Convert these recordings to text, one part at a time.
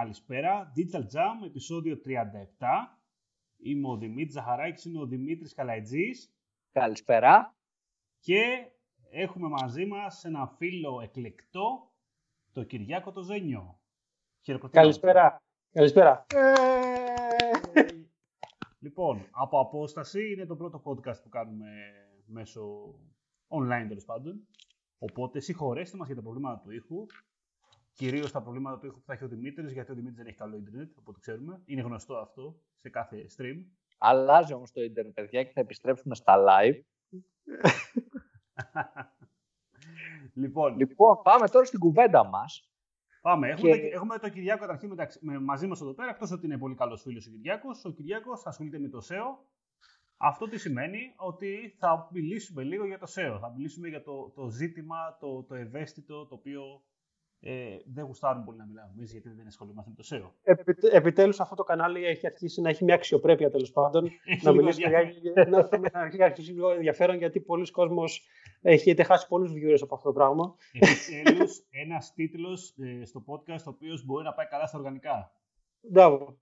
Καλησπέρα, Digital Jam, επεισόδιο 37. Είμαι ο Δημήτρης Ζαχαράκης, είναι ο Δημήτρης Καλαϊτζής. Καλησπέρα. Και έχουμε μαζί μας ένα φίλο εκλεκτό, το Κυριάκο το Ζένιο. Καλησπέρα. Καλησπέρα. Λοιπόν, από απόσταση είναι το πρώτο podcast που κάνουμε μέσω online τέλος πάντων. Οπότε συγχωρέστε μας για τα προβλήματα του ήχου. Κυρίως τα προβλήματα του ήχου που θα έχει ο Δημήτρης, γιατί ο Δημήτρης δεν έχει καλό Ιντερνετ, από ό,τι ξέρουμε. Είναι γνωστό αυτό σε κάθε stream. Αλλάζει όμως το Ιντερνετ, παιδιά, και θα επιστρέψουμε στα live. λοιπόν, λοιπόν, πάμε τώρα στην κουβέντα μας. Πάμε. Έχουμε, και... έχουμε τον Κυριάκο καταρχήν μεταξύ, με, μαζί μας εδώ πέρα. Εκτός ότι είναι πολύ καλός φίλος ο Κυριάκος, ο Κυριάκος ασχολείται με το SEO. Αυτό τι σημαίνει ότι θα μιλήσουμε λίγο για το SEO. Θα μιλήσουμε για το, το ζήτημα, το, το ευαίσθητο, το οποίο ε, δεν γουστάρουν πολύ να μιλάμε εμείς, γιατί δεν ασχολούμαστε με το SEO. Επι, Επιτέλους, αυτό το κανάλι έχει αρχίσει να έχει μια αξιοπρέπεια τέλος πάντων. να μιλήσουμε για. να έχει αρχίσει λίγο ενδιαφέρον, γιατί πολλοί κόσμοι έχετε χάσει πολλούς viewers από αυτό το πράγμα. Επιτέλους, ένας τίτλος ε, στο podcast, ο οποίος μπορεί να πάει καλά στα οργανικά. Μπράβο.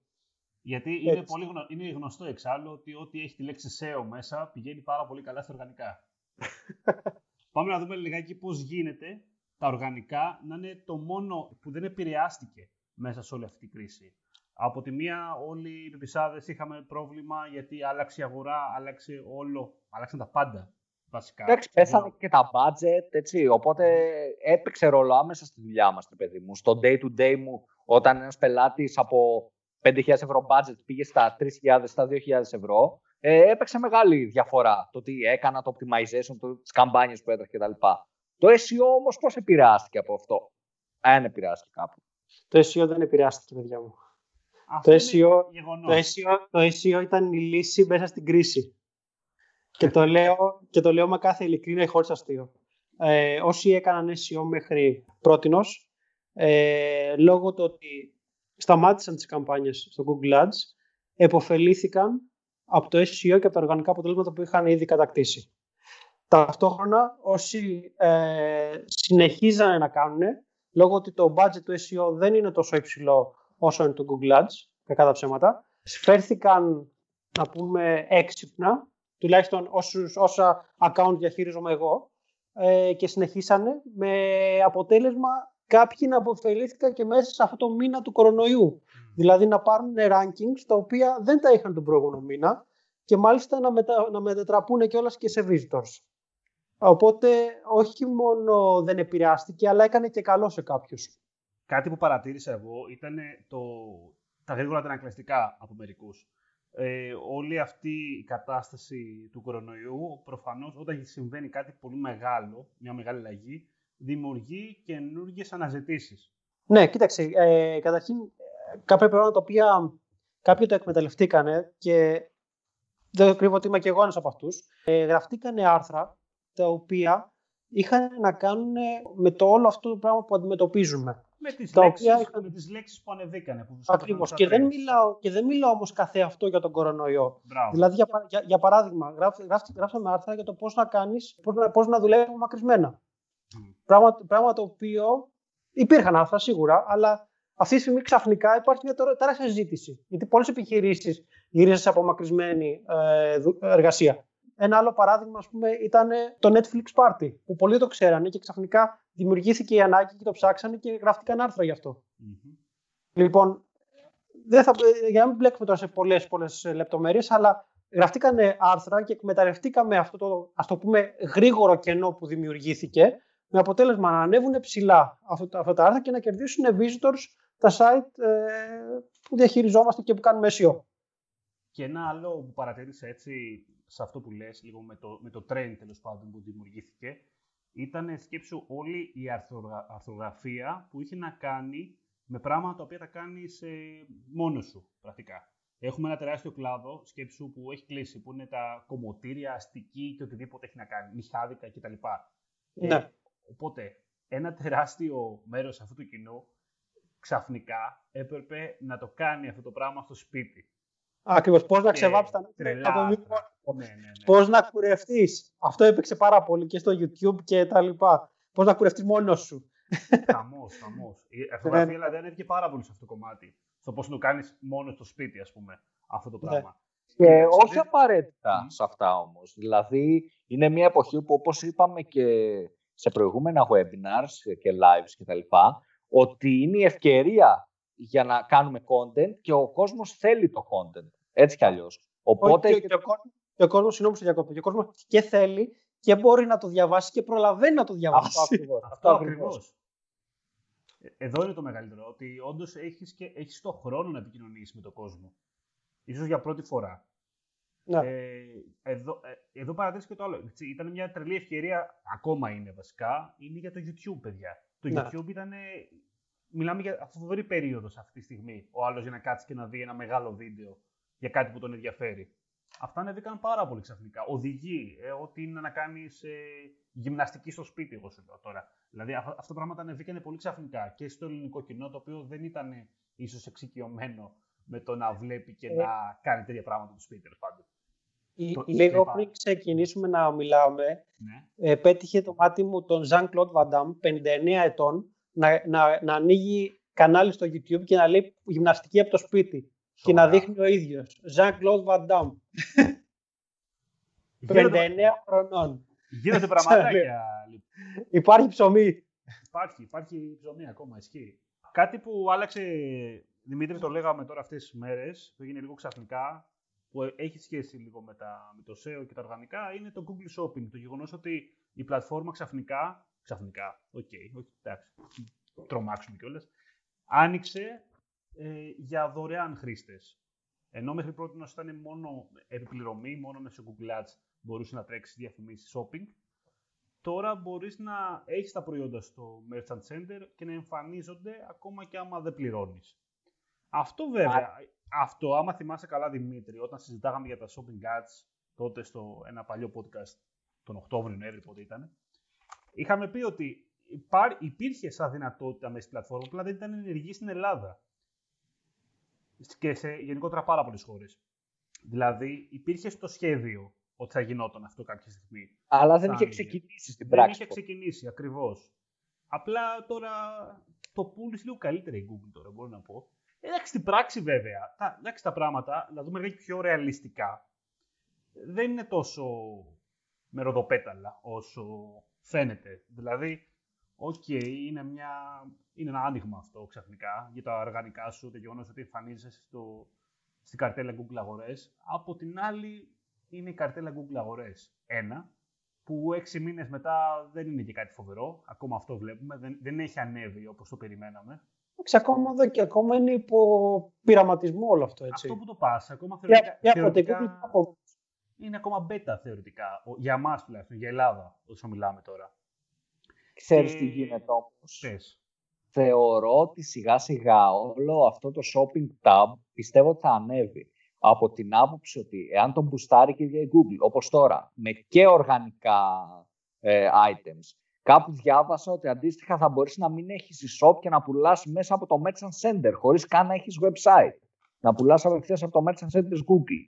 Γιατί είναι, πολύ γνω... είναι γνωστό εξάλλου ότι ό,τι έχει τη λέξη SEO μέσα πηγαίνει πάρα πολύ καλά στα οργανικά. Πάμε να δούμε λιγάκι πώς γίνεται τα οργανικά να είναι το μόνο που δεν επηρεάστηκε μέσα σε όλη αυτή την κρίση. Από τη μία όλοι οι πεπισάδες είχαμε πρόβλημα γιατί άλλαξε η αγορά, άλλαξε όλο, άλλαξαν τα πάντα βασικά. Εντάξει, πέσανε και τα budget, έτσι, οπότε έπαιξε ρόλο άμεσα στη δουλειά μας, παιδί μου. Στο day-to-day μου, όταν ένας πελάτης από 5.000 ευρώ budget πήγε στα 3.000, στα 2.000 ευρώ, ε, έπαιξε μεγάλη διαφορά το τι έκανα, το optimization, το, τις καμπάνιες που έτρεχε κτλ. Το SEO όμως πώς επηρεάστηκε από αυτό, αν επηρεάστηκε κάπου. Το SEO δεν επηρεάστηκε, παιδιά μου. το, SEO, το, SEO, το SEO ήταν η λύση μέσα στην κρίση. και, το λέω, και το λέω με κάθε ειλικρίνεια χωρίς αστείο. Ε, όσοι έκαναν SEO μέχρι πρότινος, ε, λόγω του ότι σταμάτησαν τις καμπάνιες στο Google Ads, εποφελήθηκαν από το SEO και από τα οργανικά αποτελέσματα που είχαν ήδη κατακτήσει. Ταυτόχρονα, όσοι ε, συνεχίζανε να κάνουν, λόγω ότι το budget του SEO δεν είναι τόσο υψηλό όσο είναι το Google Ads, κακά τα ψέματα, φέρθηκαν, να πούμε, έξυπνα, τουλάχιστον όσους, όσα account διαχείριζομαι εγώ, ε, και συνεχίσανε με αποτέλεσμα κάποιοι να αποφελήθηκαν και μέσα σε αυτό το μήνα του κορονοϊού. Δηλαδή να πάρουν rankings τα οποία δεν τα είχαν τον προηγούμενο μήνα και μάλιστα να, μετα... να μετατραπούν κιόλας και σε visitors. Οπότε όχι μόνο δεν επηρεάστηκε, αλλά έκανε και καλό σε κάποιους. Κάτι που παρατήρησα εγώ ήταν το... τα γρήγορα ανακλαστικά από μερικούς. Ε, όλη αυτή η κατάσταση του κορονοϊού, προφανώς όταν συμβαίνει κάτι πολύ μεγάλο, μια μεγάλη αλλαγή, δημιουργεί καινούργιες αναζητήσεις. Ναι, κοίταξε. Ε, καταρχήν, κάποια πράγματα τα οποία κάποιοι το εκμεταλλευτήκανε και δεν κρύβω ότι είμαι και εγώ ένας από αυτούς. Ε, γραφτήκανε άρθρα τα οποία είχαν να κάνουν με το όλο αυτό το πράγμα που αντιμετωπίζουμε. Με τις, τα λέξεις, οποία είχαν... με τις λέξεις που ανεβήκανε. Που Ακριβώς. Και δεν, μιλάω, και δεν μιλάω όμως καθε αυτό για τον κορονοϊό. Μπράβο. Δηλαδή, για, για, για παράδειγμα, γράφ, γράψαμε άρθρα για το πώς να κάνεις, πώς να, πώς να δουλεύεις μακρισμένα. Πράγμα, πράγμα το οποίο υπήρχαν άρθρα σίγουρα, αλλά αυτή τη στιγμή ξαφνικά υπάρχει μια τεράστια συζήτηση. Γιατί πολλές επιχειρήσεις γυρίζουν σε απομακρυσμένη ε, εργασία. Ένα άλλο παράδειγμα, ας πούμε, ήταν το Netflix Party, που πολλοί το ξέρανε και ξαφνικά δημιουργήθηκε η ανάγκη και το ψάξανε και γράφτηκαν άρθρα γι' αυτό. Λοιπόν, δεν θα, για να μην μπλέκουμε τώρα σε πολλές, πολλές λεπτομέρειες, αλλά γραφτήκαν άρθρα και εκμεταλλευτήκαμε αυτό το, ας το πούμε, γρήγορο κενό που δημιουργήθηκε με αποτέλεσμα να ανέβουν ψηλά αυτά, αυτά τα άρθρα και να κερδίσουν visitors τα site ε, που διαχειριζόμαστε και που κάνουμε SEO. Και ένα άλλο που παρατήρησα έτσι σε αυτό που λες, λίγο με το, με το trend τέλος πάντων που δημιουργήθηκε, ήταν σκέψου όλη η αρθρογραφία που είχε να κάνει με πράγματα τα οποία τα κάνεις ε, μόνος σου πρακτικά. Έχουμε ένα τεράστιο κλάδο σκέψου που έχει κλείσει, που είναι τα κομμωτήρια, αστική και οτιδήποτε έχει να κάνει, μηχάδικα κτλ. Ναι. Οπότε, ένα τεράστιο μέρος αυτού του κοινού ξαφνικά έπρεπε να το κάνει αυτό το πράγμα στο σπίτι. Ακριβώς, πώς να ξεβάψεις τα νεύρα από ναι, ναι, ναι. Πώς να κουρευτείς. Αυτό έπαιξε πάρα πολύ και στο YouTube και τα λοιπά. Πώς να κουρευτείς μόνος σου. Χαμός, χαμός. Η ορθογραφία δηλαδή ανέβηκε πάρα πολύ σε αυτό το κομμάτι. Στο πώς το κάνεις μόνος στο σπίτι, ας πούμε, αυτό το πράγμα. Και όχι απαραίτητα σε αυτά όμως. Δηλαδή, είναι μια εποχή που, όπως είπαμε και σε προηγούμενα webinars και lives κτλ., ότι είναι η ευκαιρία για να κάνουμε content και ο κόσμος θέλει το content. Έτσι κι αλλιώς. Οπότε... Και, και, ο, και ο κόσμος, συγγνώμη σε διακόπτω, και ο κόσμος και θέλει και μπορεί να το διαβάσει και προλαβαίνει να το διαβάσει. Αυτό ακριβώς. Ε, εδώ είναι το μεγαλύτερο, ότι όντως έχεις και έχεις το χρόνο να επικοινωνήσεις με τον κόσμο. Ίσως για πρώτη φορά. Ναι. Ε, εδώ, ε, εδώ και το άλλο. Ήταν μια τρελή ευκαιρία, ακόμα είναι βασικά, είναι για το YouTube, παιδιά. Το ναι. YouTube ήταν. Μιλάμε για φοβερή περίοδος αυτή τη στιγμή. Ο άλλος για να κάτσει και να δει ένα μεγάλο βίντεο για κάτι που τον ενδιαφέρει. Αυτά ανέβηκαν πάρα πολύ ξαφνικά. Οδηγεί, ε, ότι είναι να κάνεις ε, γυμναστική στο σπίτι, εγώ σου λέω τώρα. Δηλαδή αυτά τα πράγματα ανεβήκαν πολύ ξαφνικά και στο ελληνικό κοινό, το οποίο δεν ήταν ίσως εξοικειωμένο με το να βλέπει και ε. να κάνει τέτοια πράγματα στο σπίτι, τέλος πάντων. Λίγο πριν ξεκινήσουμε να μιλάμε, ναι. ε, πέτυχε το μάτι μου τον Ζαν Κλοντ Βαντάμ, 59 ετών, να, να, να ανοίγει κανάλι στο YouTube και να λέει γυμναστική από το σπίτι. Και να δείχνει ο ίδιος. Ζαν Κλοντ Βαντάμ. 59 χρονών. Γίνονται πραγματάκια. υπάρχει ψωμί. Υπάρχει, υπάρχει ψωμί ακόμα, ισχύει. Κάτι που άλλαξε, Δημήτρη, το λέγαμε τώρα αυτές τις μέρες, το έγινε λίγο ξαφνικά, που έχει σχέση λίγο με, τα, με το SEO και τα οργανικά, είναι το Google Shopping. Το γεγονός ότι η πλατφόρμα ξαφνικά, ξαφνικά, OK, okay, εντάξει, τρομάξουμε κιόλας, άνοιξε ε, για δωρεάν χρήστες. Ενώ μέχρι πρώτη ήταν μόνο επιπληρωμή, μόνο μέσω Google Ads μπορούσε να τρέξεις διαφημίσεις shopping. Τώρα μπορείς να έχεις τα προϊόντα στο Merchant Center και να εμφανίζονται ακόμα και άμα δεν πληρώνεις. Αυτό βέβαια, αυτό άμα θυμάσαι καλά Δημήτρη, όταν συζητάγαμε για τα shopping ads τότε στο ένα παλιό podcast τον Οκτώβριο, Νοέμβριο πότε ήταν, είχαμε πει ότι υπήρχε σαν δυνατότητα μέσα στην πλατφόρμα, απλά δεν ήταν ενεργή στην Ελλάδα και σε γενικότερα πάρα πολλές χώρες. Δηλαδή, υπήρχε στο σχέδιο ότι θα γινόταν αυτό κάποια στιγμή. Αλλά δεν είχε ξεκινήσει στην πράξη. Δεν είχε ξεκινήσει, ακριβώς. Απλά τώρα το πούλησε λίγο καλύτερα η Google τώρα, μπορώ να πω. Εντάξει, στην πράξη βέβαια, τα, εντάξει, τα πράγματα, να δούμε λίγο πιο ρεαλιστικά, δεν είναι τόσο με ροδοπέταλα όσο φαίνεται. Δηλαδή, οκ, είναι, μια, είναι ένα άνοιγμα αυτό ξαφνικά για τα οργανικά σου, το γεγονός ότι εμφανίζεσαι στο, στην καρτέλα Google Αγορές. Από την άλλη, είναι η καρτέλα Google Αγορές. Ένα, που έξι μήνες μετά δεν είναι και κάτι φοβερό. Ακόμα αυτό βλέπουμε. Δεν, δεν έχει ανέβει όπως το περιμέναμε. ακόμα εδώ και ακόμα είναι υπό πειραματισμό όλο αυτό. Έτσι. Αυτό που το πας, ακόμα θεωρητικά. Για, θεωρητικά είναι ακόμα μπέτα θεωρητικά. Για εμάς τουλάχιστον, για Ελλάδα, όσο μιλάμε τώρα. Ξέρεις τι γίνεται όμως; Θεωρώ ότι σιγά σιγά όλο αυτό το shopping tab πιστεύω ότι θα ανέβει. Από την άποψη ότι εάν τον μπουστάρει και η Google, όπως τώρα, με και οργανικά ε, items, κάπου διάβασα ότι αντίστοιχα θα μπορείς να μην έχεις e-shop και να πουλάς μέσα από το Merchant Center, χωρίς καν να έχεις website. Να πουλάς απευθείας από το Merchant Center Google.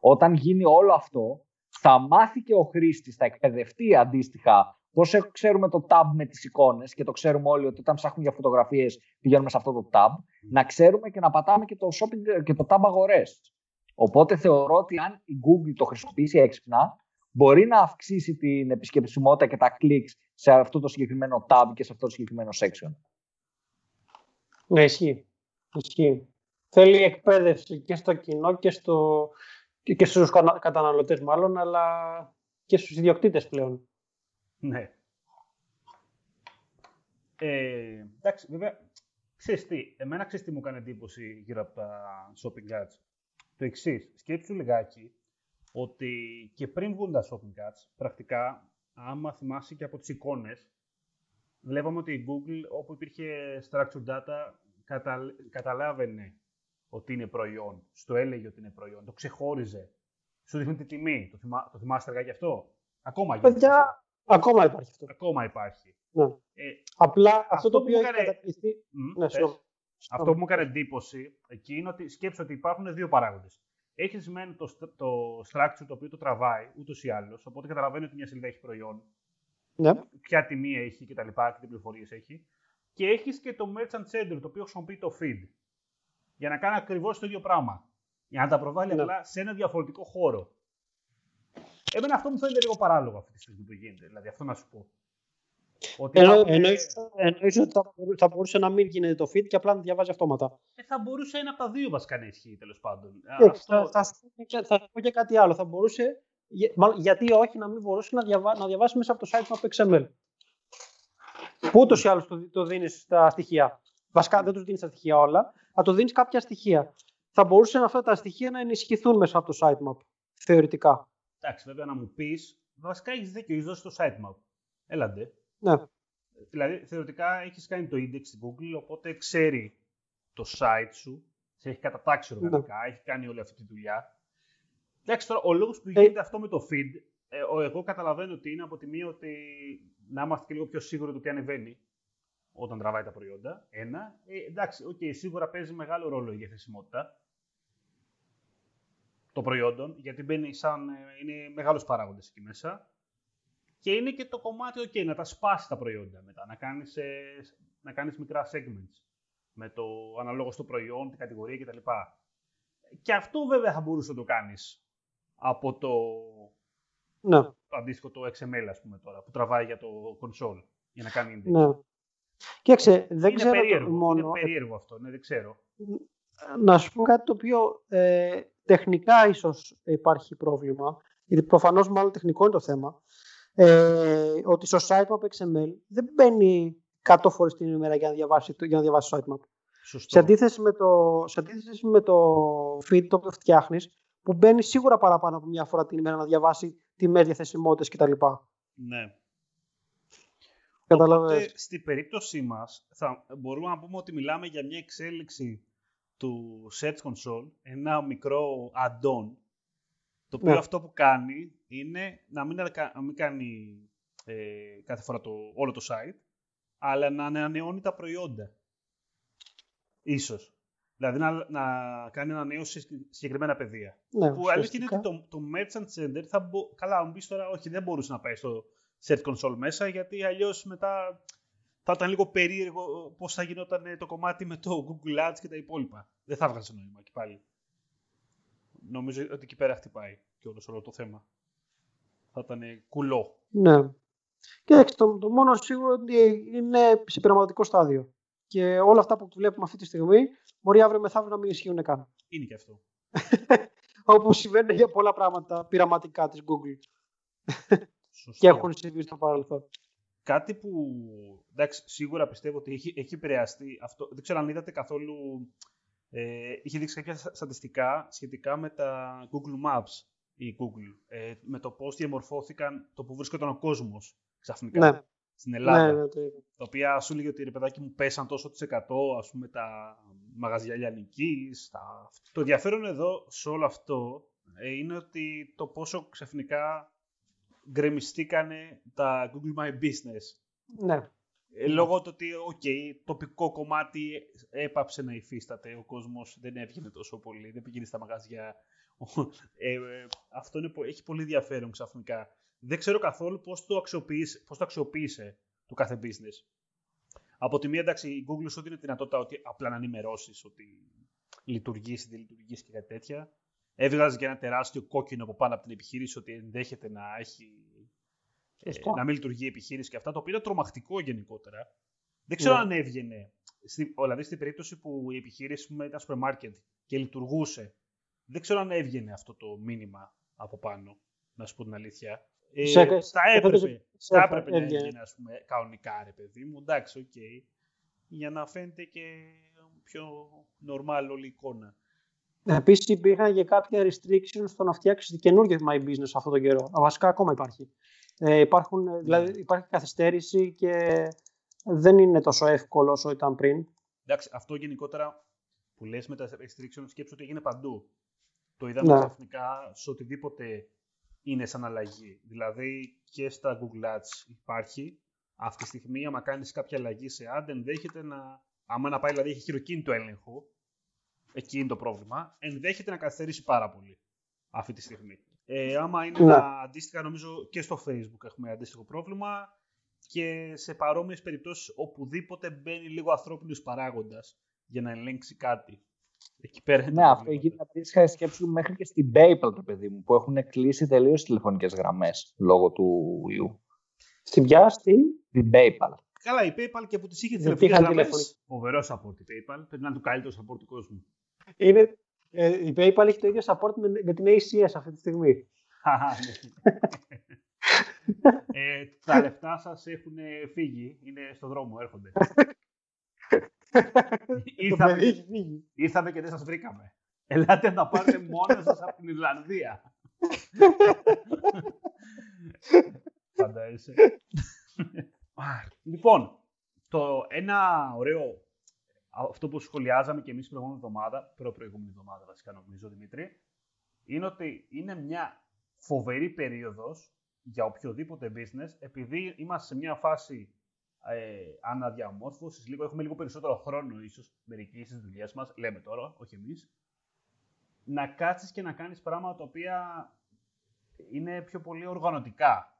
Όταν γίνει όλο αυτό, θα μάθει και ο χρήστης, θα εκπαιδευτεί αντίστοιχα Πώς ξέρουμε το tab με τις εικόνες και το ξέρουμε όλοι ότι όταν ψάχνουμε για φωτογραφίες πηγαίνουμε σε αυτό το tab, να ξέρουμε και να πατάμε και το shopping και το tab αγορές. Οπότε θεωρώ ότι αν η Google το χρησιμοποιήσει έξυπνα, μπορεί να αυξήσει την επισκεψιμότητα και τα clicks σε αυτό το συγκεκριμένο tab και σε αυτό το συγκεκριμένο section. Ναι, ισχύει. ισχύει. Θέλει εκπαίδευση και στο κοινό και, στο... και στους καταναλωτές μάλλον, αλλά και στους ιδιοκτήτες πλέον. Ναι. Ε, εντάξει, βέβαια, ξέρεις τι, εμένα ξέρεις τι μου έκανε εντύπωση γύρω από τα shopping ads. Το εξής, σκέψου λιγάκι ότι και πριν βγουν τα shopping ads, πρακτικά, άμα θυμάσαι και από τις εικόνες, βλέπαμε ότι η Google, όπου υπήρχε structured data, κατα... καταλάβαινε ότι είναι προϊόν. Στο έλεγε ότι είναι προϊόν. Το ξεχώριζε. Σου δείχνει τη τιμή. Το, θυμά... το θυμάστε αργά αυτό; Ακόμα γίνεται. Ακόμα υπάρχει αυτό. Ακόμα υπάρχει. Ναι. Ε, Απλά αυτό, αυτό το οποίο έχει κατακτηθεί... ναι, αυτό που μου έκανε εντύπωση εκεί είναι ότι σκέψω ότι υπάρχουν δύο παράγοντες. Έχεις σημαίνει το, το structure το οποίο το τραβάει ούτως ή άλλως, οπότε καταλαβαίνει ότι μια σελίδα έχει προϊόν. Ναι. Ποια τιμή έχει και τα λοιπά και τι πληροφορίες έχει. και έχεις και το Merchant Center, το οποίο χρησιμοποιεί το feed, για να κάνει ακριβώς το ίδιο πράγμα. Για να τα προβάλλει ναι. απλά σε ένα διαφορετικό χώρο. Εμένα αυτό μου φαίνεται λίγο παράλογο αυτή τη στιγμή που γίνεται. Δηλαδή, αυτό να σου πω. Ότι Εννο, εννοείς, ότι θα, μπορούσε να μην γίνεται το feed και απλά να διαβάζει αυτόματα. Ε, θα μπορούσε ένα από τα δύο βασικά να ισχύει τέλος πάντων. Ε, αυτό... θα, θα, θα, πω και κάτι άλλο. Θα μπορούσε, γιατί όχι να μην μπορούσε να, διαβά, να διαβάσει μέσα από το site του XML. Που ούτως ή άλλως το, το δίνεις στα στοιχεία. Βασικά δεν τους δίνεις τα στοιχεία όλα, αλλά το δίνεις κάποια στοιχεία. Θα μπορούσαν αυτά τα στοιχεία να ενισχυθούν μέσα από το sitemap. Θεωρητικά. Εντάξει, βέβαια να μου πεις, βασικά έχεις δίκιο, έχεις δώσει το sitemap. Έλαντε. Ναι. Δηλαδή, θεωρητικά έχεις κάνει το index στην Google, οπότε ξέρει το site σου, σε έχει κατατάξει ναι. οργανικά, ναι. έχει κάνει όλη αυτή τη δουλειά. Εντάξει, τώρα ο λόγος που ε, γίνεται αυτό με το feed, ε, εγώ καταλαβαίνω ότι είναι από τη μία ότι να είμαστε και λίγο πιο σίγουροι του τι ανεβαίνει όταν τραβάει τα προϊόντα. Ένα. Ε, εντάξει, okay, σίγουρα παίζει μεγάλο ρόλο η διαθεσιμότητα των προϊόντων, γιατί μπαίνει σαν, ε, είναι μεγάλος παράγοντες εκεί μέσα. Και είναι και το κομμάτι, ok, να τα σπάσεις τα προϊόντα μετά, να κάνεις, ε, να κάνεις μικρά segments με το αναλόγως στο προϊόν, την κατηγορία κτλ. Και αυτό βέβαια θα μπορούσε να το κάνεις από το, ναι. το αντίστοιχο το XML, ας πούμε τώρα, που τραβάει για το console, για να κάνει index. Ναι. Κοίταξε, δεν είναι ξέρω περίεργο, μόνο... Είναι περίεργο αυτό, ναι, δεν ξέρω. Να σου πω κάτι το οποίο ε, τεχνικά ίσως υπάρχει πρόβλημα, γιατί προφανώς μάλλον τεχνικό είναι το θέμα, ε, ότι στο sitemap XML δεν μπαίνει 100 φορές την ημέρα για να διαβάσει, για να διαβάσει το sitemap. Σωστό. Σε αντίθεση, με το, σε αντίθεση με το feed το οποίο φτιάχνεις, που μπαίνει σίγουρα παραπάνω από μια φορά την ημέρα να διαβάσει τιμές, διαθεσιμότητες κτλ. Ναι. Καταλαβαίνεις. Οπότε, στην περίπτωσή μας, θα μπορούμε να πούμε ότι μιλάμε για μια εξέλιξη του Search Console, ένα μικρό add-on, το οποίο Ναι. αυτό που κάνει είναι να μην, ακα- να μην κάνει ε, κάθε φορά το, όλο το site, αλλά να ανανεώνει τα προϊόντα. Ίσως. Δηλαδή να, να κάνει ανανέωση σε συγκεκριμένα πεδία. Ναι, που αλήθεια είναι ουσιαστικά. ότι το, το Merchant Center θα μπο... Καλά, μου πεις τώρα, όχι, δεν μπορούσε να πάει στο Search Console μέσα, γιατί αλλιώς μετά θα ήταν λίγο περίεργο πώς θα γινόταν ε, το κομμάτι με το Google Ads και τα υπόλοιπα. Δεν θα βγάζει νόημα και πάλι. Νομίζω ότι εκεί πέρα χτυπάει και όλος, όλο το θέμα. Θα ήταν ε, κουλό. Ναι. Κοίταξε, το, το μόνο σίγουρο ότι είναι σε πειραματικό στάδιο. Και όλα αυτά που βλέπουμε αυτή τη στιγμή μπορεί αύριο μεθαύριο να μην ισχύουν καν. Είναι και αυτό. Όπως συμβαίνει για πολλά πράγματα πειραματικά της Google Σωστό. και έχουν συμβεί στο παρελθόν. Κάτι που εντάξει, σίγουρα πιστεύω ότι έχει, έχει επηρεαστεί αυτό. Δεν ξέρω αν είδατε καθόλου. Ε, είχε δείξει κάποια στα- στατιστικά σχετικά με τα Google Maps η Google. Ε, με το πώς διαμορφώθηκαν το που βρίσκονταν ο κόσμος ξαφνικά Ναι. στην Ελλάδα. Ναι, ναι, το είδα. Τα οποία σου λέγε ότι ρε παιδάκι μου πέσαν τόσο τις 100 ας πούμε τα μαγαζιά λιανικής. Τα... Το ενδιαφέρον εδώ σε όλο αυτό ε, είναι ότι το πόσο ξαφνικά γκρεμιστήκανε τα Google My Business. Ναι. Ε, λόγω του ότι, οκ, τοπικό κομμάτι έπαψε να υφίσταται, ο κόσμος δεν έβγαινε τόσο πολύ, δεν πήγαινε στα μαγαζιά. Ε, ε, αυτό είναι, πο- έχει πολύ ενδιαφέρον ξαφνικά. Δεν ξέρω καθόλου πώς το, αξιοποίησε, πώς το αξιοποίησε το κάθε business. Από τη μία, εντάξει, η Google σου δίνει τη δυνατότητα ότι απλά να ενημερώσεις ότι λειτουργήσει, δεν λειτουργήσει και κάτι τέτοια. Έβγαζε και ένα τεράστιο κόκκινο από πάνω από την επιχείρηση ότι ενδέχεται να έχει ε, Σωστό. να μην λειτουργεί η επιχείρηση και αυτά, το οποίο είναι τρομακτικό γενικότερα. Δεν ξέρω Ναι. αν έβγαινε. Στη, δηλαδή στην περίπτωση που η επιχείρηση μου ήταν σούπερ μάρκετ και λειτουργούσε, δεν ξέρω αν έβγαινε αυτό το μήνυμα από πάνω, να σου πω την αλήθεια. Ε, Σε- θα σε- έπρεπε, σε- θα έπρεπε να έβγαινε. έβγαινε, ας πούμε, κανονικά, ρε παιδί μου. Εντάξει, οκ. Για να φαίνεται και πιο normal όλη η εικόνα. Επίσης υπήρχαν και κάποια restrictions στο να φτιάξεις καινούργιο My Business αυτόν τον καιρό. Α, Βασικά ακόμα υπάρχει. Ε, υπάρχουν, ε, δηλαδή, υπάρχει καθυστέρηση και δεν είναι τόσο εύκολο όσο ήταν πριν. Εντάξει, αυτό γενικότερα που λες με τα restrictions σκέψου ότι έγινε παντού. Το είδαμε Ναι. ξαφνικά σε οτιδήποτε είναι σαν αλλαγή. Δηλαδή και στα Google Ads υπάρχει. Αυτή τη στιγμή, άμα κάνεις κάποια αλλαγή σε ad, ενδέχεται να. Άμα να πάει, δηλαδή έχει χειροκίνητο έλεγχο, εκεί είναι το πρόβλημα, ενδέχεται να καθυστερήσει πάρα πολύ αυτή τη στιγμή. Ε, άμα είναι Ναι. τα αντίστοιχα, νομίζω και στο Facebook έχουμε αντίστοιχο πρόβλημα και σε παρόμοιες περιπτώσεις οπουδήποτε μπαίνει λίγο ανθρώπινος παράγοντας για να ελέγξει κάτι. Εκεί πέρα ναι, αυτό γίνεται αντίστοιχα σκέψη μέχρι και στην PayPal, το παιδί μου, που έχουν κλείσει τελείως τηλεφωνικές γραμμές λόγω του ιού. Στην ποια, στην; Στην PayPal. Καλά, η PayPal και που τη είχε τηλεφωνικές γραμμές. Φοβερός support η PayPal. Πρέπει να είναι το καλύτερο support του κόσμου. Είναι, ε, η PayPal έχει το ίδιο support με, με την ACS αυτή τη στιγμή. Ναι. ε, τα λεφτά σας έχουν φύγει, είναι στο δρόμο, έρχονται. ήρθαμε, ήρθαμε και δεν σας βρήκαμε. Ελάτε να τα πάρετε μόνο σας από την Ιρλανδία. Φαντάζεσαι. λοιπόν, το ένα ωραίο, αυτό που σχολιάζαμε και εμείς προηγούμενη εβδομάδα, προ-προηγούμενη εβδομάδα βασικά νομίζω, Δημήτρη, είναι ότι είναι μια φοβερή περίοδος για οποιοδήποτε business, επειδή είμαστε σε μια φάση ε, αναδιαμόρφωσης, λίγο, έχουμε λίγο περισσότερο χρόνο ίσως μερικοί στις δουλειές μας, λέμε τώρα, όχι εμείς, να κάτσεις και να κάνεις πράγματα τα οποία είναι πιο πολύ οργανωτικά.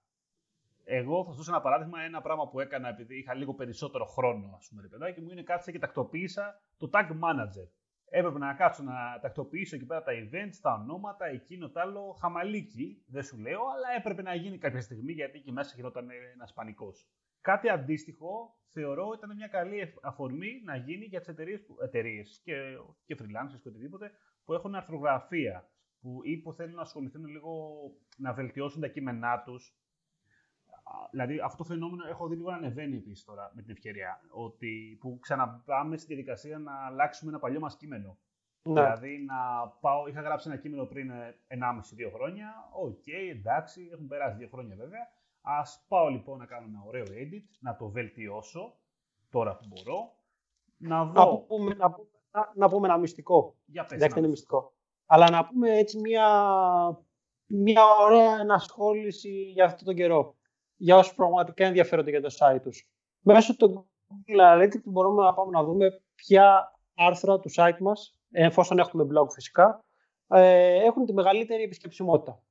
Εγώ θα σα δώσω ένα παράδειγμα, ένα πράγμα που έκανα επειδή είχα λίγο περισσότερο χρόνο, ας πούμε, ρε παιδάκι μου, είναι κάτσε και τακτοποίησα το tag manager. Έπρεπε να κάτσω να τακτοποιήσω εκεί πέρα τα events, τα ονόματα, εκείνο το άλλο, χαμαλίκι, δεν σου λέω, αλλά έπρεπε να γίνει κάποια στιγμή γιατί εκεί μέσα γινόταν ένας πανικός. Κάτι αντίστοιχο θεωρώ ήταν μια καλή αφορμή να γίνει για τις εταιρείες και, και freelancers και οτιδήποτε που έχουν αρθρογραφία που ή που θέλουν να ασχοληθούν λίγο να βελτιώσουν τα κείμενά τους. Δηλαδή, αυτό το φαινόμενο έχω δει λίγο να ανεβαίνει επίσης τώρα με την ευκαιρία. Ότι που ξαναπάμε στη διαδικασία να αλλάξουμε ένα παλιό μας κείμενο. Ναι. Δηλαδή, να πάω, είχα γράψει ένα κείμενο πριν 1,5-2 χρόνια. OK, okay, εντάξει, έχουν περάσει δύο χρόνια βέβαια. Ας πάω λοιπόν να κάνω ένα ωραίο edit, να το βελτιώσω τώρα που μπορώ. Να δω. Να πούμε, να, να, πούμε ένα μυστικό. Για πες, Δεν είναι μυστικό. Αλλά να πούμε έτσι μια, μια ωραία ενασχόληση για αυτόν τον καιρό. Για όσους πραγματικά ενδιαφέρονται για το site τους. Μέσω του Google Analytics μπορούμε να πάμε να δούμε ποια άρθρα του site μας, εφόσον έχουμε blog φυσικά, ε, έχουν τη μεγαλύτερη επισκεψιμότητα.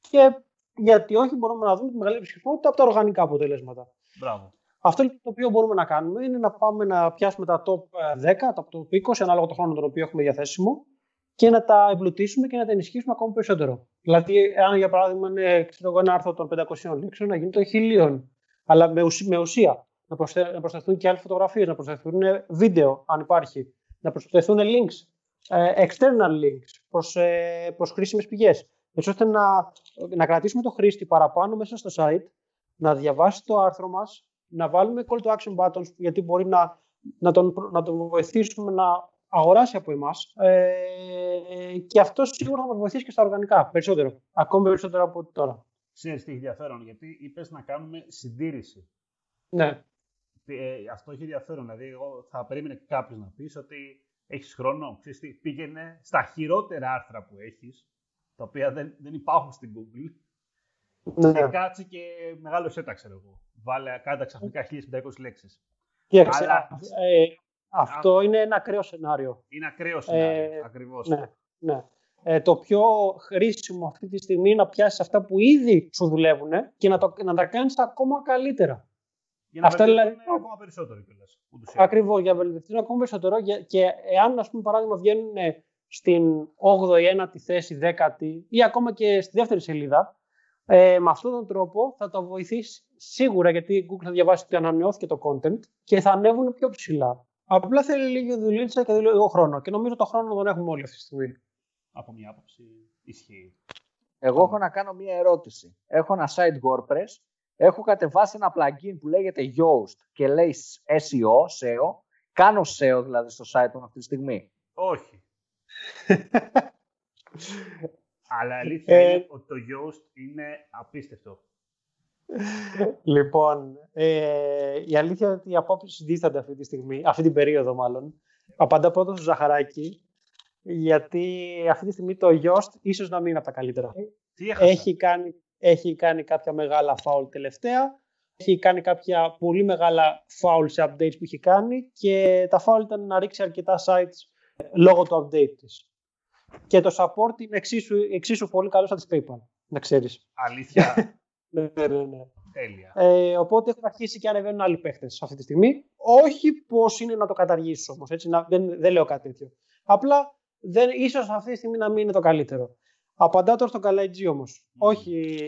Και γιατί όχι, μπορούμε να δούμε τη μεγαλύτερη επισκεψιμότητα από τα οργανικά αποτελέσματα. Μπράβο. Αυτό λοιπόν το οποίο μπορούμε να κάνουμε είναι να πάμε να πιάσουμε τα top 10, ε, τα top 20, ανάλογα το χρόνο τον οποίο έχουμε διαθέσιμο, και να τα εμπλουτίσουμε και να τα ενισχύσουμε ακόμη περισσότερο. Δηλαδή, αν για παράδειγμα είναι ξέρω, ένα άρθρο των 500 λέξεων, να γίνει των 1000. Αλλά με, με ουσία. Να, να προσθεθούν και άλλες φωτογραφίες, να προσθεθούν βίντεο, αν υπάρχει. Να προσθεθούν links, ε, external links προς, ε, προς χρήσιμες πηγές. Έτσι ώστε να, να κρατήσουμε το χρήστη παραπάνω μέσα στο site, να διαβάσει το άρθρο μας, να βάλουμε call to action buttons, γιατί μπορεί να, να, τον, να τον βοηθήσουμε να αγοράσει από εμάς. Ε, και αυτό σίγουρα θα μας βοηθήσει και στα οργανικά περισσότερο. Ακόμη περισσότερο από τώρα. Ξέρεις τι έχει ενδιαφέρον, γιατί είπες να κάνουμε συντήρηση. Ναι. Ε, αυτό έχει ενδιαφέρον. Δηλαδή, εγώ θα περίμενε κάποιος να πεις ότι έχεις χρόνο. Ξέρεις τι, πήγαινε στα χειρότερα άρθρα που έχεις, τα οποία δεν, δεν υπάρχουν στην Google. Ναι. Και κάτσε και μεγάλο σέτα, ξέρω εγώ. Βάλε κάτω ξαφνικά 1500 λέξεις. Κοίταξε, Αλλά... ε, αυτό είναι ένα ακραίο σενάριο. Είναι ακραίο σενάριο, ε, ακριβώς. Ναι, ναι. Ε, το πιο χρήσιμο αυτή τη στιγμή είναι να πιάσεις αυτά που ήδη σου δουλεύουν και να, το, να τα κάνεις ακόμα καλύτερα. Για να αυτά δηλαδή, ακόμα περισσότερο κιόλας. Ακριβώς, για να βελτιωθούν ακόμα περισσότερο και εάν, ας πούμε, παράδειγμα, βγαίνουν στην 8η, 9η θέση, 10η ή ακόμα και στη δεύτερη σελίδα, ε, με αυτόν τον τρόπο θα το βοηθήσεις σίγουρα γιατί η Google θα διαβάσει ότι ανανεώθηκε το content και θα ανέβουν πιο ψηλά. Απλά θέλει λίγη δουλίτσα και λίγο χρόνο. Και νομίζω το χρόνο τον έχουμε όλοι αυτή τη στιγμή. Από μια άποψη ισχύει. Εγώ έχω να κάνω μια ερώτηση. Έχω ένα site WordPress. Έχω κατεβάσει ένα plugin που λέγεται Yoast και λέει SEO, SEO. Κάνω SEO δηλαδή στο site μου αυτή τη στιγμή. Όχι. Αλλά αλήθεια ε, είναι ότι το Yoast είναι απίστευτο λοιπόν, ε, η αλήθεια είναι ότι οι απόψεις δίστανται αυτή τη στιγμή, αυτή την περίοδο μάλλον. Απαντά πρώτα στο Ζαχαράκι, γιατί αυτή τη στιγμή το Yoast ίσως να μην είναι από τα καλύτερα. έχει, κάνει, έχει κάνει κάποια μεγάλα foul τελευταία, έχει κάνει κάποια πολύ μεγάλα foul σε updates που έχει κάνει και τα foul ήταν να ρίξει αρκετά sites λόγω του update της. Και το support είναι εξίσου, εξίσου πολύ καλό σαν της PayPal, να ξέρεις. Αλήθεια. Ναι, ναι, ναι. Τέλεια. Ε, οπότε έχουν αρχίσει και ανεβαίνουν άλλοι παίχτες αυτή τη στιγμή. Όχι πώς είναι να το καταργήσει όμως. Δεν, δεν λέω κάτι τέτοιο. Απλά δεν, ίσως αυτή τη στιγμή να μην είναι το καλύτερο. Απαντάω τώρα στον Καλαϊτζή όμως. Όχι,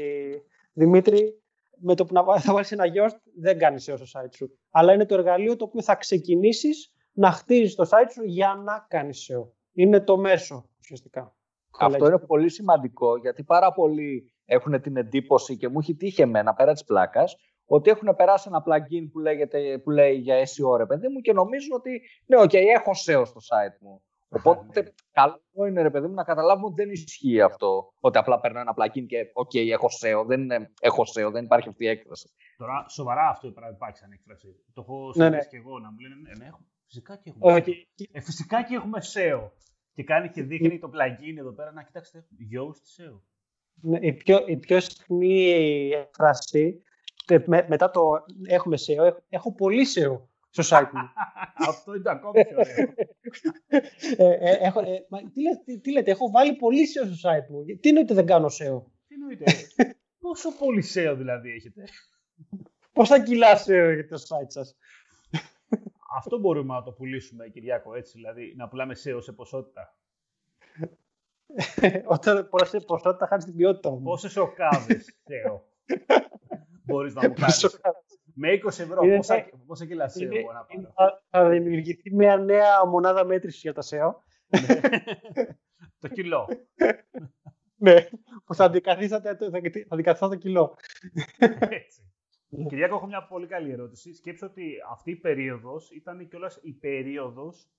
Δημήτρη, με το που να, θα βάλεις ένα γιόρτ δεν κάνεις SEO στο site σου. Αλλά είναι το εργαλείο το οποίο θα ξεκινήσεις να χτίζεις το site σου για να κάνεις SEO. Είναι το μέσο ουσιαστικά. Αυτό είναι πολύ σημαντικό γιατί πάρα πολλοί έχουν την εντύπωση και μου έχει τύχει εμένα πέρα της πλάκας ότι έχουν περάσει ένα plugin που, λέγεται, που λέει για SEO ρε παιδί μου και νομίζουν ότι ναι, OK, έχω SEO στο site μου. Οπότε, καλό είναι ρε παιδί μου να καταλάβουμε ότι δεν ισχύει αυτό. Ότι απλά παίρνω ένα plugin και OK, okay, έχω SEO. Δεν, έχω SEO, δεν υπάρχει αυτή η έκφραση. Τώρα, σοβαρά αυτό υπάρχει σαν έκφραση. Το έχω ναι, ναι. και εγώ να μου λένε ναι, ναι, φυσικά και έχουμε. Okay. Ε, φυσικά και έχουμε SEO. Και κάνει και δείχνει το plugin εδώ πέρα να κοιτάξτε, Yoast SEO. Ναι, η, πιο, η πιο συχνή έκφραση με, μετά το έχουμε SEO, έχω, έχω πολύ SEO στο site μου. Αυτό είναι ακόμη πιο ωραίο. ε, ε, έχω, ε, τι, λέτε, τι, λέτε, έχω βάλει πολύ SEO στο site μου. Τι εννοείται δεν κάνω SEO. Τι εννοείται; Πόσο πολύ SEO δηλαδή έχετε; Πόσα κιλά SEO έχετε στο site σας; Αυτό μπορούμε να το πουλήσουμε, Κυριάκο, έτσι, δηλαδή, να πουλάμε SEO σε ποσότητα. Όταν πολλά σε ποσότητα χάνεις την ποιότητα μου. Πόσες οκάδε SEO μπορείς να μου κάνεις. Με 20 ευρώ, είναι, πόσα, ναι. πόσα κιλά SEO μπορώ να πάρω. Θα, θα δημιουργηθεί μια νέα μονάδα μέτρησης για τα SEO. Ναι. το κιλό. ναι, που θα αντικαθίσατε θα το κιλό. Έτσι. Κυριάκο, έχω μια πολύ καλή ερώτηση. Σκέψω ότι αυτή η περίοδος ήταν κιόλας η περίοδος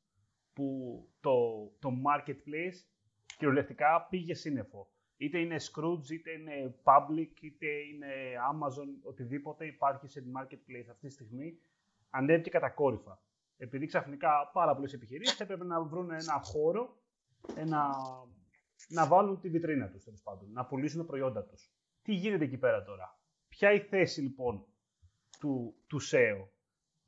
που το, το marketplace κυριολεκτικά πήγε σύννεφο είτε είναι Scrooge, είτε είναι Public, είτε είναι Amazon, οτιδήποτε υπάρχει σε marketplace αυτή τη στιγμή, ανέβηκε κατακόρυφα. Επειδή ξαφνικά πάρα πολλές επιχειρήσεις έπρεπε να βρουν ένα χώρο, ένα, να βάλουν τη βιτρίνα τους τέλος πάντων, να πουλήσουν τα προϊόντα τους. Τι γίνεται εκεί πέρα τώρα, Ποια η θέση λοιπόν του, του SEO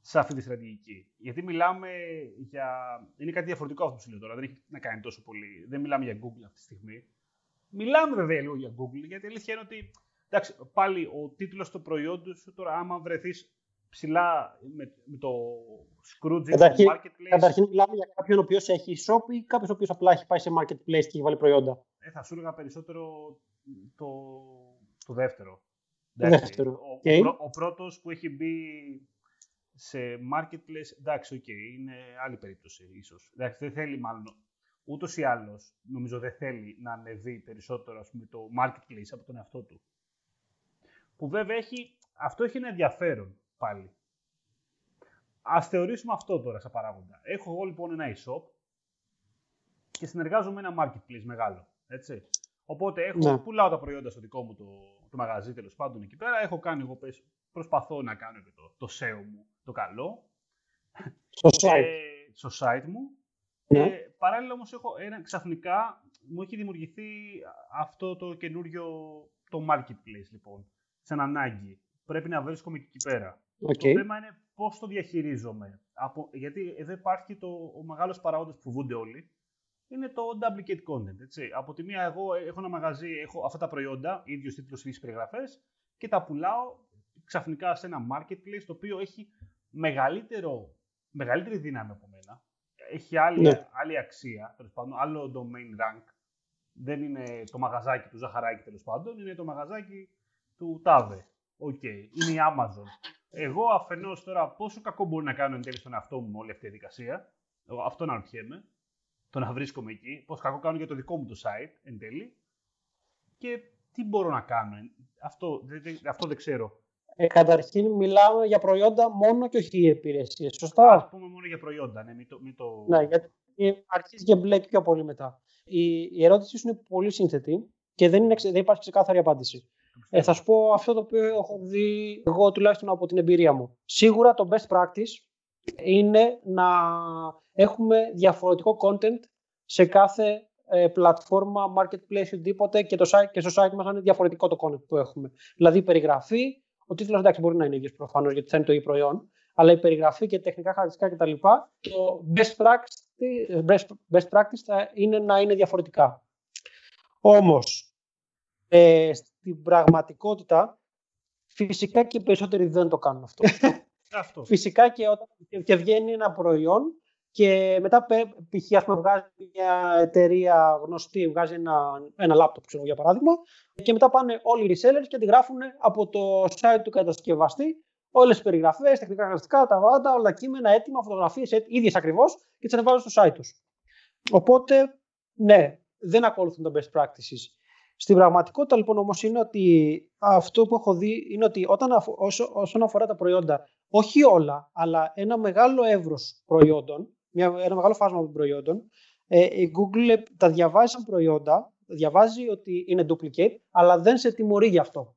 σε αυτή τη στρατηγική. Γιατί μιλάμε για. Είναι κάτι διαφορετικό αυτό που σου λέω τώρα. Δεν έχει να κάνει τόσο πολύ. Δεν μιλάμε για Google αυτή τη στιγμή. Μιλάμε βέβαια λίγο για Google, γιατί η αλήθεια είναι ότι εντάξει, πάλι ο τίτλος του προϊόντος σου τώρα, άμα βρεθείς ψηλά με, με το Scrooge καταρχήν, marketplace. Καταρχήν μιλάμε για κάποιον ο οποίος έχει shop ή κάποιος ο οποίος απλά έχει πάει σε marketplace και έχει βάλει προϊόντα. Ε, θα σου έλεγα περισσότερο το, το δεύτερο. δεύτερο. Ο, okay. ο, ο πρώτος που έχει μπει σε marketplace, εντάξει, okay, είναι άλλη περίπτωση ίσως. Εντάξει, δεν θέλει μάλλον ούτως ή άλλως νομίζω δεν θέλει να ανεβεί περισσότερο ας πούμε, το marketplace από τον εαυτό του. Που βέβαια έχει, αυτό έχει ένα ενδιαφέρον πάλι. Α θεωρήσουμε αυτό τώρα σαν παράγοντα. Έχω εγώ λοιπόν ένα e-shop και συνεργάζομαι με ένα marketplace μεγάλο. Έτσι. Οπότε έχω, ναι. πουλάω τα προϊόντα στο δικό μου το, το μαγαζί τέλος πάντων εκεί πέρα. Έχω κάνει εγώ προσπαθώ να κάνω και το, το SEO μου το καλό. Στο site. Ε, στο site μου. Ναι. Ε, παράλληλα όμως έχω ένα, ξαφνικά μου έχει δημιουργηθεί αυτό το καινούριο το marketplace λοιπόν, σαν ανάγκη. Πρέπει να βρίσκομαι εκεί πέρα. Okay. Το θέμα είναι πώς το διαχειρίζομαι. Από, γιατί εδώ υπάρχει το, ο μεγάλος παράγοντας που φοβούνται όλοι, είναι το duplicate content. Έτσι. Από τη μία εγώ έχω ένα μαγαζί, έχω αυτά τα προϊόντα, ίδιος τίτλος, ίδιες περιγραφές και τα πουλάω ξαφνικά σε ένα marketplace το οποίο έχει μεγαλύτερο, μεγαλύτερη δύναμη από μένα έχει άλλη, ναι. άλλη αξία, τέλος πάντων, άλλο domain rank. Δεν είναι το μαγαζάκι του Ζαχαράκη τέλος πάντων, είναι το μαγαζάκι του τάδε. OK, okay. είναι η Amazon. Εγώ αφενός τώρα πόσο κακό μπορεί να κάνω εν τέλει στον εαυτό μου όλη αυτή η διαδικασία. Εγώ αυτό αναρωτιέμαι. Το να βρίσκομαι εκεί. Πόσο κακό κάνω για το δικό μου το site εν τέλει. Και τι μπορώ να κάνω. Αυτό, αυτό δεν ξέρω. Ε, καταρχήν μιλάμε για προϊόντα μόνο και όχι για υπηρεσίες, σωστά; Ας πούμε μόνο για προϊόντα, ναι, μην το... Μην το... Ναι, γιατί αρχίζει και μπλέκει πιο πολύ μετά. Η, η ερώτησή σου είναι πολύ σύνθετη και δεν, είναι, δεν υπάρχει ξεκάθαρη απάντηση. Ε, θα σου πω αυτό το οποίο έχω δει εγώ τουλάχιστον από την εμπειρία μου. Σίγουρα το best practice είναι να έχουμε διαφορετικό content σε κάθε ε, πλατφόρμα, marketplace, οτιδήποτε και, το site, και στο site μας είναι διαφορετικό το content που έχουμε. Δηλαδή περιγραφή, ο τίτλος εντάξει μπορεί να είναι ίδιος προφανώς γιατί θα είναι το ίδιο προϊόν, αλλά η περιγραφή και τεχνικά χαρακτηριστικά κτλ. Το best practice, best, best practice θα είναι να είναι διαφορετικά. Όμως, ε, στην πραγματικότητα Φυσικά και οι περισσότεροι δεν το κάνουν αυτό. αυτό. Φυσικά και όταν και βγαίνει ένα προϊόν και μετά π.χ. ας πούμε βγάζει μια εταιρεία γνωστή, βγάζει ένα, ένα λάπτοπ ξέρω, για παράδειγμα και μετά πάνε όλοι οι resellers και αντιγράφουν από το site του κατασκευαστή όλες τις περιγραφές, τεχνικά χαρακτηριστικά, τα βάντα, όλα κείμενα, έτοιμα, φωτογραφίες, ίδιες ακριβώς και τις ανεβάζουν στο site τους. Οπότε, ναι, δεν ακολουθούν τα best practices. Στην πραγματικότητα λοιπόν όμως είναι ότι αυτό που έχω δει είναι ότι όταν, όσο, όσον αφορά τα προϊόντα, όχι όλα, αλλά ένα μεγάλο εύρος προϊόντων, μια, ένα μεγάλο φάσμα προϊόντων, ε, η Google τα διαβάζει σαν προϊόντα, διαβάζει ότι είναι duplicate, αλλά δεν σε τιμωρεί γι' αυτό.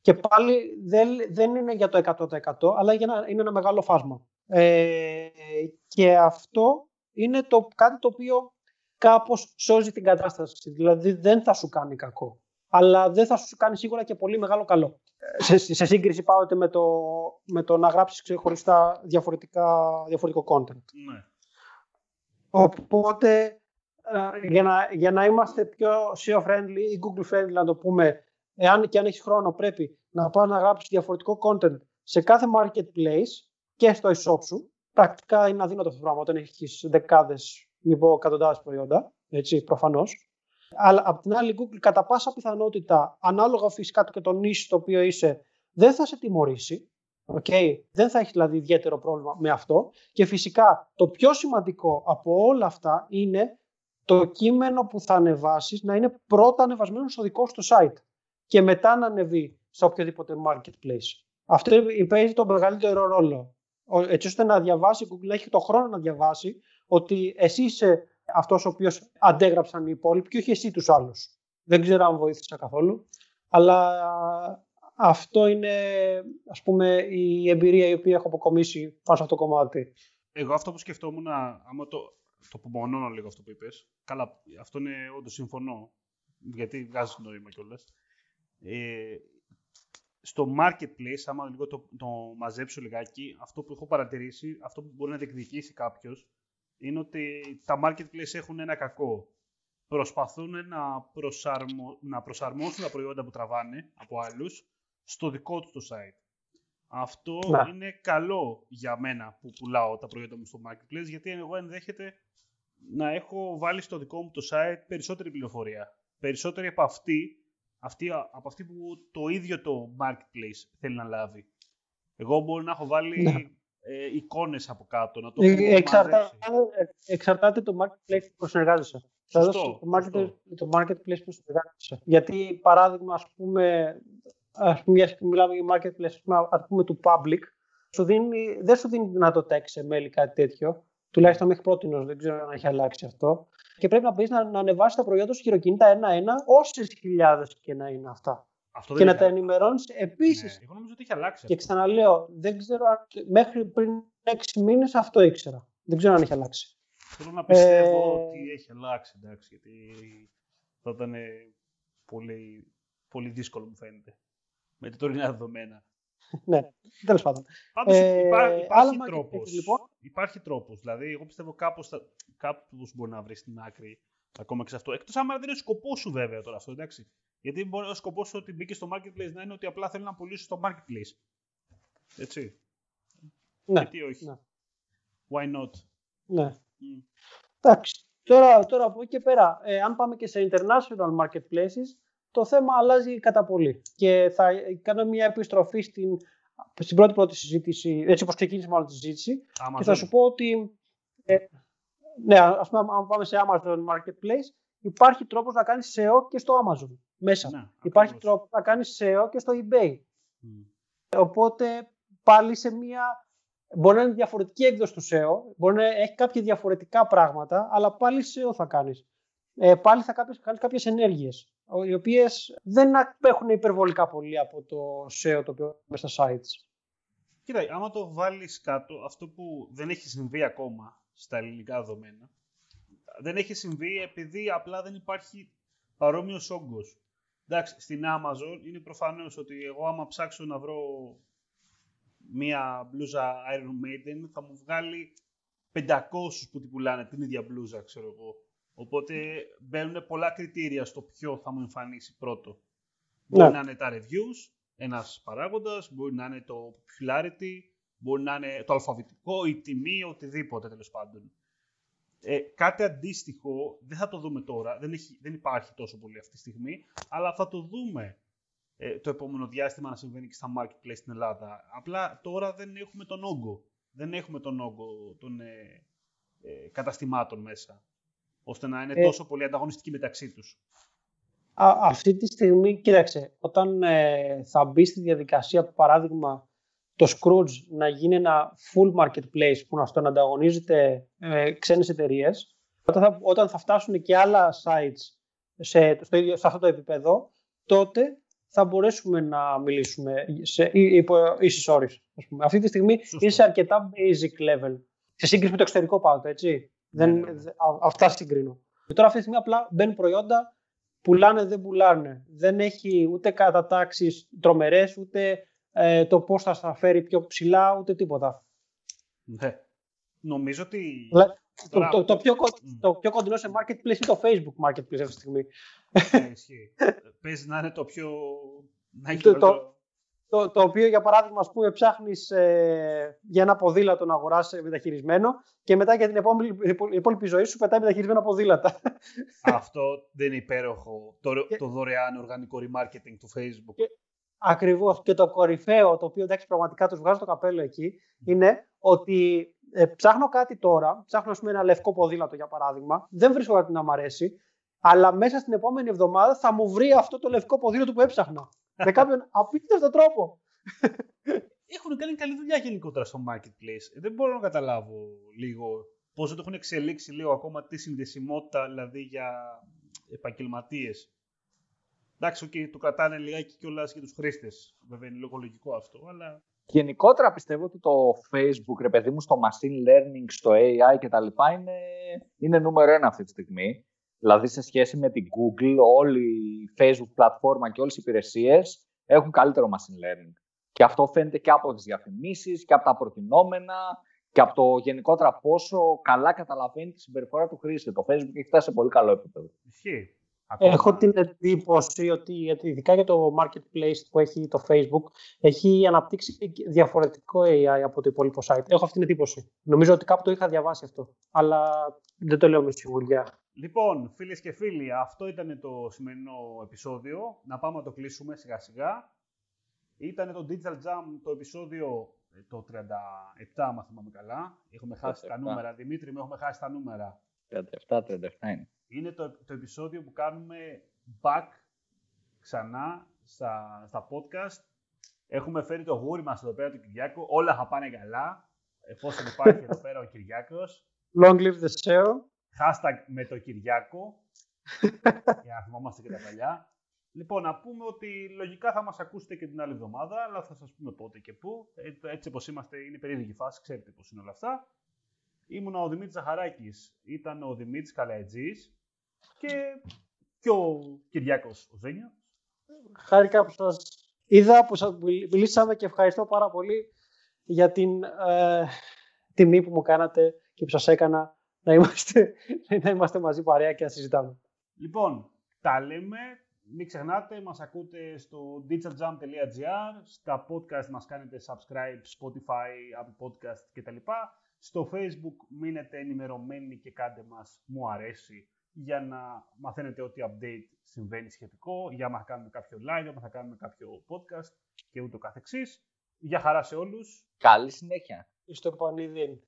Και πάλι δεν, δεν είναι για το 100% αλλά για ένα, είναι ένα μεγάλο φάσμα. Ε, και αυτό είναι το, κάτι το οποίο κάπως σώζει την κατάσταση. Δηλαδή δεν θα σου κάνει κακό. Αλλά δεν θα σου κάνει σίγουρα και πολύ μεγάλο καλό. Σε, σε σύγκριση πάω με το, με το να γράψεις ξεχωριστά διαφορετικά, διαφορετικό content. Ναι. Οπότε ε, για να, για να είμαστε πιο SEO-friendly ή Google-friendly να το πούμε, εάν και αν έχεις χρόνο πρέπει να πάω να γράψεις διαφορετικό content σε κάθε marketplace και στο e-shop σου. Πρακτικά είναι αδύνατο αυτό το πράγμα όταν έχεις δεκάδες μην πω εκατοντάδες προϊόντα, έτσι, προφανώς. Αλλά απ' την άλλη, Google κατά πάσα πιθανότητα, ανάλογα φυσικά και το νήσι στο οποίο είσαι, δεν θα σε τιμωρήσει. Okay. Δεν θα έχει δηλαδή ιδιαίτερο πρόβλημα με αυτό. Και φυσικά το πιο σημαντικό από όλα αυτά είναι το κείμενο που θα ανεβάσεις να είναι πρώτα ανεβασμένο στο δικό σου site και μετά να ανεβεί σε οποιοδήποτε marketplace. Αυτό παίζει το μεγαλύτερο ρόλο. Έτσι ώστε να διαβάσει, η Google έχει το χρόνο να διαβάσει ότι εσύ είσαι αυτός ο οποίος αντέγραψαν οι υπόλοιποι και όχι εσύ τους άλλους. Δεν ξέρω αν βοήθησα καθόλου, αλλά αυτό είναι ας πούμε η εμπειρία η οποία έχω αποκομίσει πάνω σε αυτό το κομμάτι. Εγώ αυτό που σκεφτόμουν, άμα το, το απομονώνω λίγο αυτό που είπες, καλά, αυτό είναι όντως συμφωνώ, γιατί βγάζει νόημα κιόλας. Ε, στο marketplace, άμα λίγο το, το μαζέψω λιγάκι, αυτό που έχω παρατηρήσει, αυτό που μπορεί να διεκδικήσει κάποιος, είναι ότι τα marketplace έχουν ένα κακό. Προσπαθούν να, προσαρμο... να προσαρμόσουν τα προϊόντα που τραβάνε από άλλους στο δικό τους το site. Αυτό είναι καλό για μένα που πουλάω τα προϊόντα μου στο marketplace, γιατί εγώ ενδέχεται να έχω βάλει στο δικό μου το site περισσότερη πληροφορία. Περισσότερη από αυτή, αυτή, από αυτή που το ίδιο το marketplace θέλει να λάβει. Εγώ μπορεί να έχω βάλει ναι ε, εικόνες από κάτω. Να το ε, εξαρτάται, εξαρτάται το marketplace που συνεργάζεσαι. Σωστό, το, market, το marketplace που συνεργάζεσαι. Γιατί, παράδειγμα, ας πούμε, ας πούμε, μιλάμε για marketplace, ας πούμε, του public, σου δίνει, δεν σου δίνει δυνατότητα XML ή κάτι τέτοιο. Τουλάχιστον μέχρι πρώτη δεν ξέρω αν έχει αλλάξει αυτό. Και πρέπει να πεις να, να ανεβάσει τα προϊόντα σου χειροκίνητα ένα-ένα, όσες χιλιάδες και να είναι αυτά. Αυτό και να τα ενημερώνεις επίσης. Ναι, εγώ νομίζω ότι έχει αλλάξει. Και ξαναλέω, δεν ξέρω αν μέχρι πριν 6 μήνες αυτό ήξερα. Δεν ξέρω αν έχει αλλάξει. Θέλω να πιστεύω ε... ότι έχει αλλάξει, εντάξει, γιατί θα ήταν πολύ, πολύ δύσκολο, μου φαίνεται. Με τα τωρινά δεδομένα. ναι, τέλος πάντων. Πάντως ε, υπά, υπάρχει τρόπος. Λοιπόν; Υπάρχει τρόπος. Δηλαδή, εγώ πιστεύω κάπως μπορεί να βρεις στην άκρη ακόμα και σε αυτό. Εκτός άμα δεν είναι σκοπός σου, βέβαια τώρα αυτό, εντάξει. Γιατί μπορεί ο σκοπός σου ότι μπήκε στο marketplace να είναι ότι απλά θέλει να πουλήσει στο marketplace. Έτσι. Ναι. Γιατί όχι; Ναι. Why not; Ναι. Mm. Εντάξει. Τώρα, τώρα από εκεί και πέρα, ε, αν πάμε και σε international marketplaces, το θέμα αλλάζει κατά πολύ. Και θα κάνω μια επιστροφή στην, στην πρώτη πρώτη συζήτηση, έτσι όπως ξεκίνησε μάλλον τη συζήτηση, και θα σου πω ότι, ε, ναι, ας πούμε, αν πάμε σε Amazon Marketplace, υπάρχει τρόπος να κάνεις SEO και στο Amazon μέσα. Ναι, υπάρχει τρόπος να κάνεις SEO και στο eBay. Οπότε πάλι σε μια... Μπορεί να είναι διαφορετική έκδοση του SEO, μπορεί να έχει κάποια διαφορετικά πράγματα, αλλά πάλι SEO θα κάνεις. Ε, πάλι θα κάνεις, κάνεις κάποιες ενέργειες, οι οποίες δεν απέχουν υπερβολικά πολύ από το SEO το οποίο μέσα στα sites. Κοίτα, άμα το βάλεις κάτω, αυτό που δεν έχει συμβεί ακόμα στα ελληνικά δεδομένα, δεν έχει συμβεί επειδή απλά δεν υπάρχει παρόμοιος όγκος. Εντάξει, στην Amazon είναι προφανώ ότι εγώ άμα ψάξω να βρω μία μπλούζα Iron Maiden θα μου βγάλει 500 που την πουλάνε την ίδια μπλούζα, ξέρω εγώ. Οπότε μπαίνουν πολλά κριτήρια στο ποιο θα μου εμφανίσει πρώτο. Ναι. Μπορεί να είναι τα reviews, ένας παράγοντας, μπορεί να είναι το popularity, μπορεί να είναι το αλφαβητικό, η τιμή, οτιδήποτε τέλος πάντων. Ε, κάτι αντίστοιχο δεν θα το δούμε τώρα, δεν, έχει, δεν υπάρχει τόσο πολύ αυτή τη στιγμή, αλλά θα το δούμε ε, το επόμενο διάστημα να συμβαίνει και στα marketplace στην Ελλάδα. Απλά τώρα δεν έχουμε τον όγκο. Δεν έχουμε τον όγκο των ε, ε καταστημάτων μέσα, ώστε να είναι ε, τόσο πολύ ανταγωνιστικοί μεταξύ τους. Α, αυτή τη στιγμή, κοίταξε, όταν ε, θα μπει στη διαδικασία, παράδειγμα, το Scrooge να γίνει ένα full marketplace που να αυτό ανταγωνίζεται ε, ξένες εταιρείες, όταν θα, όταν θα φτάσουν και άλλα sites σε, στο ίδιο, σε αυτό το επίπεδο, τότε θα μπορέσουμε να μιλήσουμε σε, υπό ίσες όρες. Αυτή τη στιγμή Σωστό. είναι σε αρκετά basic level. Σε σύγκριση με το εξωτερικό πάντα, έτσι. Δεν, ναι, ναι. αυτά συγκρίνω. Και τώρα αυτή τη στιγμή απλά μπαίνουν προϊόντα, πουλάνε, δεν πουλάνε. Δεν έχει ούτε κατατάξεις τρομερές, ούτε ε, το πώς θα στα φέρει πιο ψηλά, ούτε τίποτα. Ναι. Νομίζω ότι... Το, το, το, πιο, το πιο κοντινό σε marketplace είναι το Facebook marketplace αυτή τη στιγμή. Ναι, ισχύει. Παίζει να είναι το πιο... Να έχει το, το, το, το, οποίο, για παράδειγμα, ας πούμε, ψάχνεις ε, για ένα ποδήλατο να αγοράσει μεταχειρισμένο και μετά για την επόμενη, υπόλοιπη ζωή σου πετάει μεταχειρισμένα ποδήλατα. Αυτό δεν είναι υπέροχο. Το, το δωρεάν οργανικό remarketing του Facebook. Και, ακριβώς. Και το κορυφαίο, το οποίο εντάξει πραγματικά τους βγάζω το καπέλο εκεί, είναι ότι ε, ψάχνω κάτι τώρα, ψάχνω πούμε, ένα λευκό ποδήλατο για παράδειγμα, δεν βρίσκω κάτι να μου αρέσει, αλλά μέσα στην επόμενη εβδομάδα θα μου βρει αυτό το λευκό ποδήλατο που έψαχνα. με κάποιον απίστευτο τρόπο. Έχουν κάνει καλή δουλειά γενικότερα στο marketplace. Δεν μπορώ να καταλάβω λίγο πώς δεν το έχουν εξελίξει λίγο ακόμα τη συνδεσιμότητα δηλαδή για επαγγελματίες. Εντάξει, okay, το κρατάνε λιγάκι κιόλας για τους χρήστες. Βέβαια είναι λίγο λογικό αυτό, αλλά Γενικότερα πιστεύω ότι το Facebook, ρε παιδί μου, στο machine learning, στο AI και τα λοιπά είναι, είναι νούμερο ένα αυτή τη στιγμή. Δηλαδή σε σχέση με την Google, όλη η Facebook πλατφόρμα και όλες οι υπηρεσίες έχουν καλύτερο machine learning. Και αυτό φαίνεται και από τις διαφημίσεις και από τα προτινόμενα και από το γενικότερα πόσο καλά καταλαβαίνει τη συμπεριφορά του χρήστη. Το Facebook έχει φτάσει σε πολύ καλό επίπεδο. Ισχύει. Έχω την εντύπωση ότι ειδικά για το marketplace που έχει το Facebook έχει αναπτύξει διαφορετικό AI από το υπόλοιπο site. Έχω αυτή την εντύπωση. Νομίζω ότι κάπου το είχα διαβάσει αυτό. Αλλά δεν το λέω με σιγουριά. Λοιπόν, φίλες και φίλοι, αυτό ήταν το σημερινό επεισόδιο. Να πάμε να το κλείσουμε σιγά σιγά. Ήταν το Digital Jam το επεισόδιο ε, το 37, αν θυμάμαι καλά. Έχουμε χάσει τα νούμερα. Δημήτρη, με έχουμε χάσει τα νούμερα. 37, 37 είναι είναι το, το επεισόδιο που κάνουμε back ξανά στα, στα podcast. Έχουμε φέρει το γούρι μας εδώ πέρα του Κυριάκου. Όλα θα πάνε καλά, εφόσον υπάρχει εδώ πέρα ο Κυριάκος. Long live the show. Hashtag με το Κυριάκο. για να θυμόμαστε και τα παλιά. Λοιπόν, να πούμε ότι λογικά θα μας ακούσετε και την άλλη εβδομάδα, αλλά θα σας πούμε πότε και πού. Ε, έτσι όπως είμαστε, είναι περίεργη φάση, ξέρετε πώς είναι όλα αυτά. Ήμουν ο Δημήτρης Ζαχαράκης, ήταν ο Δημήτρης Καλαϊτζής και, και ο Κυριάκος ο Ζένιος. Χάρηκα που σας είδα, που σας μιλήσαμε και ευχαριστώ πάρα πολύ για την ε, τιμή που μου κάνατε και που σας έκανα να είμαστε, να είμαστε μαζί παρέα και να συζητάμε. Λοιπόν, τα λέμε. Μην ξεχνάτε, μας ακούτε στο digitaljump.gr, στα podcast μας κάνετε subscribe, Spotify, Apple Podcast κτλ. Στο Facebook μείνετε ενημερωμένοι και κάντε μας μου αρέσει για να μαθαίνετε ό,τι update συμβαίνει σχετικό, για να κάνουμε κάποιο live, για να θα κάνουμε κάποιο podcast και ούτω καθεξής. Για χαρά σε όλους. Καλή συνέχεια. Στο επανειδή.